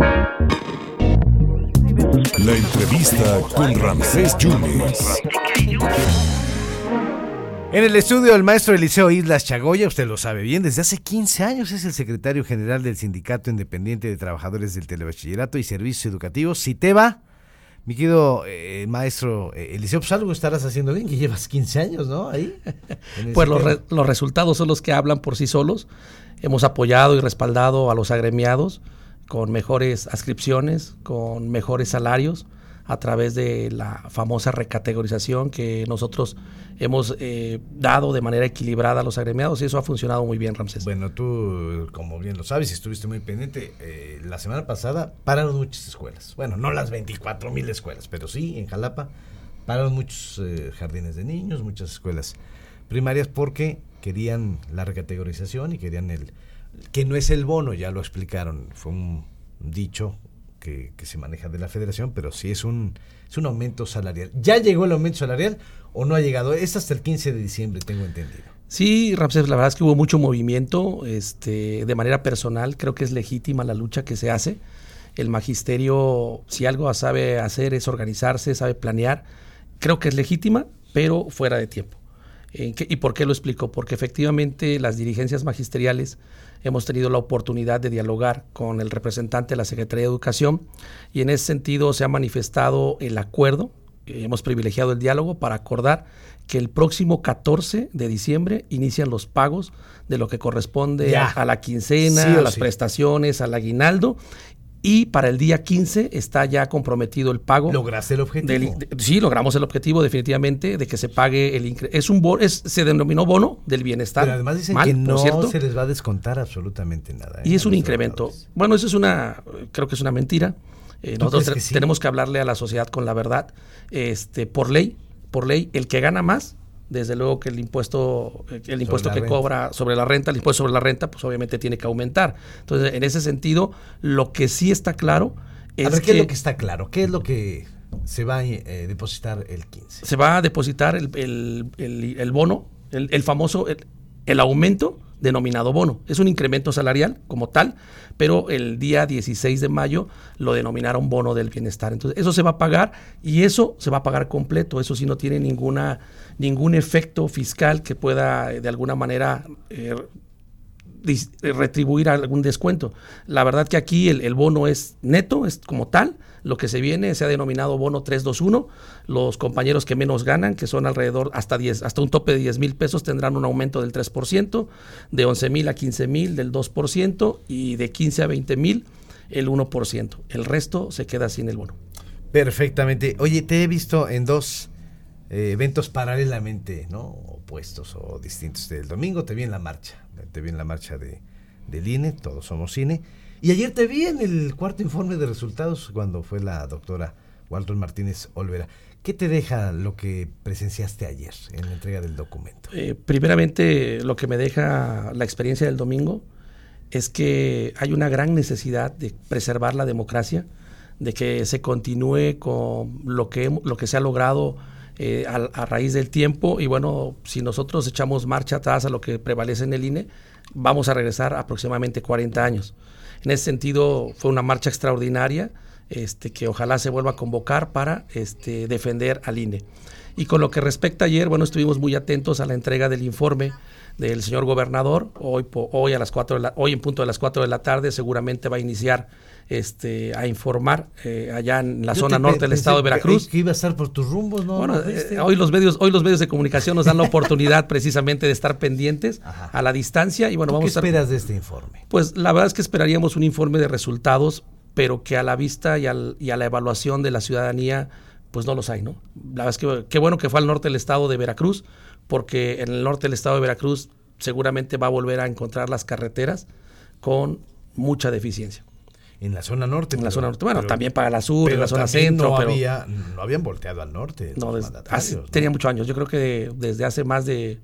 La entrevista con Ramsés Yunes. En el estudio el maestro Eliseo Islas Chagoya, usted lo sabe bien, desde hace 15 años es el secretario general del Sindicato Independiente de Trabajadores del Telebachillerato y Servicios Educativos, CITEBA. Mi querido eh, maestro eh, Eliseo, pues algo estarás haciendo bien, que llevas 15 años, ¿no? Ahí. Pues los, los resultados son los que hablan por sí solos. Hemos apoyado y respaldado a los agremiados con mejores ascripciones, con mejores salarios a través de la famosa recategorización que nosotros hemos eh, dado de manera equilibrada a los agremiados y eso ha funcionado muy bien, Ramsés. Bueno, tú, como bien lo sabes, estuviste muy pendiente. Eh, la semana pasada pararon muchas escuelas. Bueno, no las 24 mil escuelas, pero sí, en Jalapa pararon muchos eh, jardines de niños, muchas escuelas primarias porque querían la recategorización y querían el... que no es el bono, ya lo explicaron, fue un dicho que, se maneja de la federación, pero sí es un, es un aumento salarial. ¿Ya llegó el aumento salarial o no ha llegado? Es hasta el 15 de diciembre, tengo entendido. Sí, Ramsés, la verdad es que hubo mucho movimiento este, de manera personal. Creo que es legítima la lucha que se hace. El magisterio, si algo sabe hacer, es organizarse, sabe planear. Creo que es legítima, pero fuera de tiempo. ¿Y por qué lo explico? Porque efectivamente las dirigencias magisteriales hemos tenido la oportunidad de dialogar con el representante de la Secretaría de Educación y en ese sentido se ha manifestado el acuerdo, eh, hemos privilegiado el diálogo para acordar que el próximo 14 de diciembre inician los pagos de lo que corresponde a, la quincena, a las prestaciones, al aguinaldo y para el día 15 está ya comprometido el pago. ¿Lograste el objetivo? sí, logramos el objetivo definitivamente de que se pague el es un es se denominó bono del bienestar. Pero además dicen que no se les va a descontar absolutamente nada. ¿eh? Y es un incremento. Bueno, eso es una creo que es una mentira. Eh, nosotros tenemos que hablarle a la sociedad con la verdad. Este, por ley, por ley, el que gana más desde luego que el impuesto, el impuesto que cobra sobre la renta, el impuesto sobre la renta, pues obviamente tiene que aumentar. Entonces, en ese sentido, lo que sí está claro es a ver, ¿qué es lo que está claro? ¿Qué es lo que se va a eh, depositar el 15? Se va a depositar el, bono, el, famoso, el, aumento denominado bono. Es un incremento salarial como tal, pero el día 16 de mayo lo denominaron bono del bienestar. Entonces, eso se va a pagar y eso se va a pagar completo. Eso sí no tiene ninguna ningún efecto fiscal que pueda eh, de alguna manera eh, retribuir algún descuento. La verdad que aquí el, bono es neto, es como tal, lo que se viene se ha denominado bono 321. Los compañeros que menos ganan, que son alrededor hasta 10, hasta un tope de 10 mil pesos, tendrán un aumento del 3%, de 11 mil a 15 mil del 2% y de 15 a 20 mil el 1%. El resto se queda sin el bono. Perfectamente. Oye, te he visto en dos eh, eventos paralelamente, ¿no? Opuestos o distintos. El domingo te vi en la marcha, te vi en la marcha de, del INE, todos somos cine. Y ayer te vi en el cuarto informe de resultados cuando fue la doctora Walter Martínez Olvera. ¿Qué te deja lo que presenciaste ayer en la entrega del documento? Eh, primeramente, lo que me deja la experiencia del domingo es que hay una gran necesidad de preservar la democracia, de que se continúe con lo que, lo que se ha logrado eh, a, raíz del tiempo y bueno, si nosotros echamos marcha atrás a lo que prevalece en el INE, vamos a regresar aproximadamente 40 años. En ese sentido fue una marcha extraordinaria este, que ojalá se vuelva a convocar para este, defender al INE. Y con lo que respecta ayer, bueno, estuvimos muy atentos a la entrega del informe del señor gobernador. Hoy, hoy, a las cuatro de la, hoy en punto de las 4 de la tarde seguramente va a iniciar este, a informar eh, allá en la zona norte del estado de Veracruz. Que, iba a estar por tus rumbos, ¿no? Bueno, eh, hoy los medios, hoy los medios de comunicación nos dan la oportunidad precisamente de estar pendientes a la distancia y bueno, vamos ¿Qué esperas de este informe? Pues la verdad es que esperaríamos un informe de resultados, pero que a la vista y, y a la evaluación de la ciudadanía, pues no los hay, ¿no? La verdad es que qué bueno que fue al norte del estado de Veracruz, porque en el norte del estado de Veracruz seguramente va a volver a encontrar las carreteras con mucha deficiencia en la zona norte. En la zona norte. Bueno, también para la sur, en la zona centro. No, pero había, no habían volteado al norte. No, tenía muchos años. Yo creo que desde hace más de,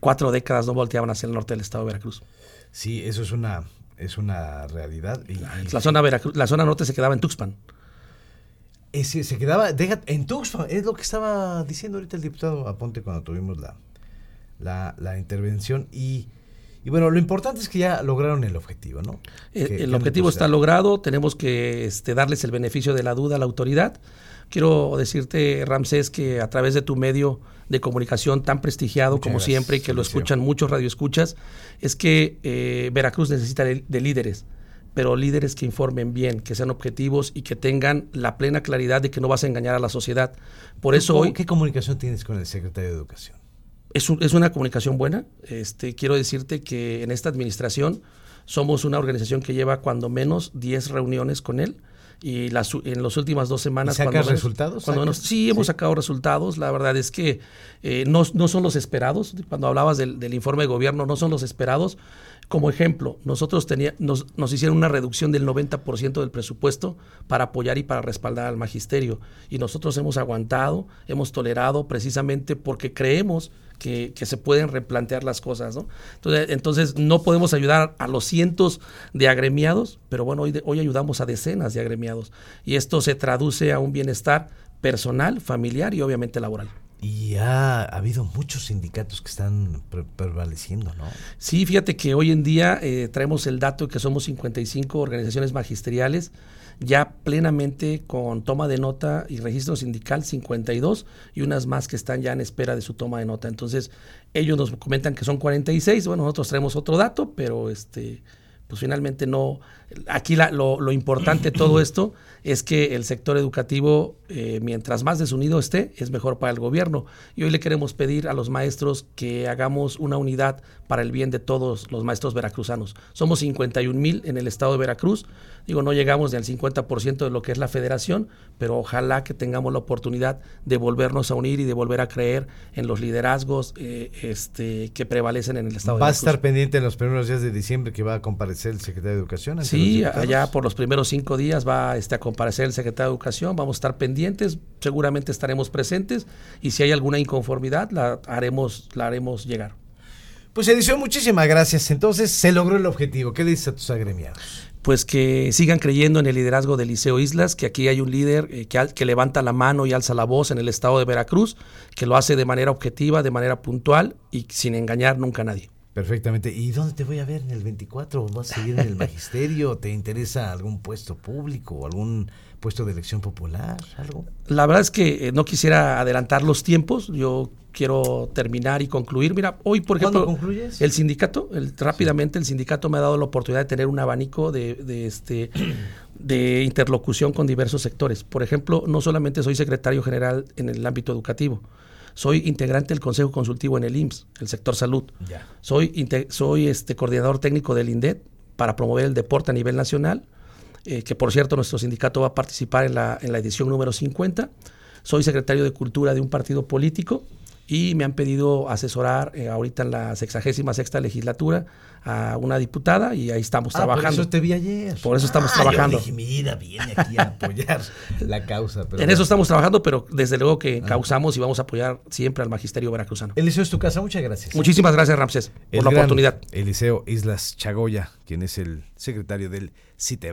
cuatro décadas no volteaban hacia el norte del estado de Veracruz. Sí, eso es una, es una realidad. la, zona la zona norte se quedaba en Tuxpan. Ese, se quedaba en Tuxpan. Es lo que estaba diciendo ahorita el diputado Aponte cuando tuvimos la, la, la intervención. Y Y bueno, lo importante es que ya lograron el objetivo, ¿no? El, Que- el que objetivo está logrado, tenemos que este, darles el beneficio de la duda a la autoridad. Quiero decirte, Ramsés, que a través de tu medio de comunicación tan prestigiado Muchas como gracias, siempre y que lo escuchan muchos radioescuchas, es que eh, Veracruz necesita de, de líderes, pero líderes que informen bien, que sean objetivos y que tengan la plena claridad de que no vas a engañar a la sociedad. Por eso ¿Cómo- hoy ¿Qué comunicación tienes con el secretario de Educación? es, un- es una comunicación buena. Este, quiero decirte que en esta administración somos una organización que lleva cuando menos 10 reuniones con él. Y las, en las últimas dos semanas... ¿Y sacas cuando resultados? cuando ¿Sacas? sí, hemos Sí. sacado resultados. La verdad es que eh, no, no son los esperados. Cuando hablabas del, del informe de gobierno, no son los esperados. Como ejemplo, nosotros tenía, nos, nos hicieron una reducción del 90% del presupuesto para apoyar y para respaldar al magisterio. Y nosotros hemos aguantado, hemos tolerado precisamente porque creemos que, que se pueden replantear las cosas. ¿no? Entonces, entonces, no podemos ayudar a los cientos de agremiados, pero bueno, hoy, hoy ayudamos a decenas de agremiados. Y esto se traduce a un bienestar personal, familiar y obviamente laboral. Y ha, ha habido muchos sindicatos que están pre- prevaleciendo, ¿no? Sí, fíjate que hoy en día eh, traemos el dato de que somos 55 organizaciones magisteriales, ya plenamente con toma de nota y registro sindical 52 y unas más que están ya en espera de su toma de nota. Entonces, ellos nos comentan que son 46, bueno, nosotros traemos otro dato, pero este pues finalmente no, aquí la- lo, lo importante de todo esto es que el sector educativo, eh, mientras más desunido esté, es mejor para el gobierno. Y hoy le queremos pedir a los maestros que hagamos una unidad para el bien de todos los maestros veracruzanos. Somos 51 mil en el estado de Veracruz. Digo, no llegamos ni al 50% de lo que es la federación, pero ojalá que tengamos la oportunidad de volvernos a unir y de volver a creer en los liderazgos eh, este, que prevalecen en el estado Va a de Veracruz. estar pendiente en los primeros días de diciembre que va a comparecer el secretario de Educación. Sí, allá por los primeros cinco días va este, a comparecer el secretario de Educación, vamos a estar pendientes, seguramente estaremos presentes y si hay alguna inconformidad la haremos, la haremos llegar. Pues Edición, muchísimas gracias. Entonces se logró el objetivo. ¿Qué le dices a tus agremiados? Pues que sigan creyendo en el liderazgo del Liceo Islas, que aquí hay un líder eh, que, al- que levanta la mano y alza la voz en el estado de Veracruz, que lo hace de manera objetiva, de manera puntual y sin engañar nunca a nadie. Perfectamente. ¿Y dónde te voy a ver en el 24? ¿Vas a seguir en el magisterio? ¿Te interesa algún puesto público o algún puesto de elección popular? ¿Algo? La verdad es que eh, no quisiera adelantar los tiempos, yo quiero terminar y concluir. Mira, hoy por ¿Cuándo ejemplo, concluyes? el sindicato, el- rápidamente el sindicato me ha dado la oportunidad de tener un abanico de, de, este de interlocución con diversos sectores. Por ejemplo, no solamente soy secretario general en el ámbito educativo, soy integrante del Consejo Consultivo en el IMSS, el sector salud. Ya. Soy, soy este coordinador técnico del INDET para promover el deporte a nivel nacional, eh, que por cierto nuestro sindicato va a participar en la, en la edición número 50. Soy secretario de Cultura de un partido político y me han pedido asesorar eh, ahorita en la 66 legislatura a una diputada y ahí estamos Ah, por trabajando. eso te vi ayer. Por eso estamos Ah, yo trabajando. dije, mira, viene aquí a apoyar la causa. pero en eso estamos trabajando, pero desde luego que causamos y vamos a apoyar siempre al magisterio veracruzano. Eliseo es tu casa. Muchas gracias. Muchísimas gracias, Ramsés, por El la gran oportunidad. Eliseo Islas Chagoya, quien es el secretario del Si Te Vas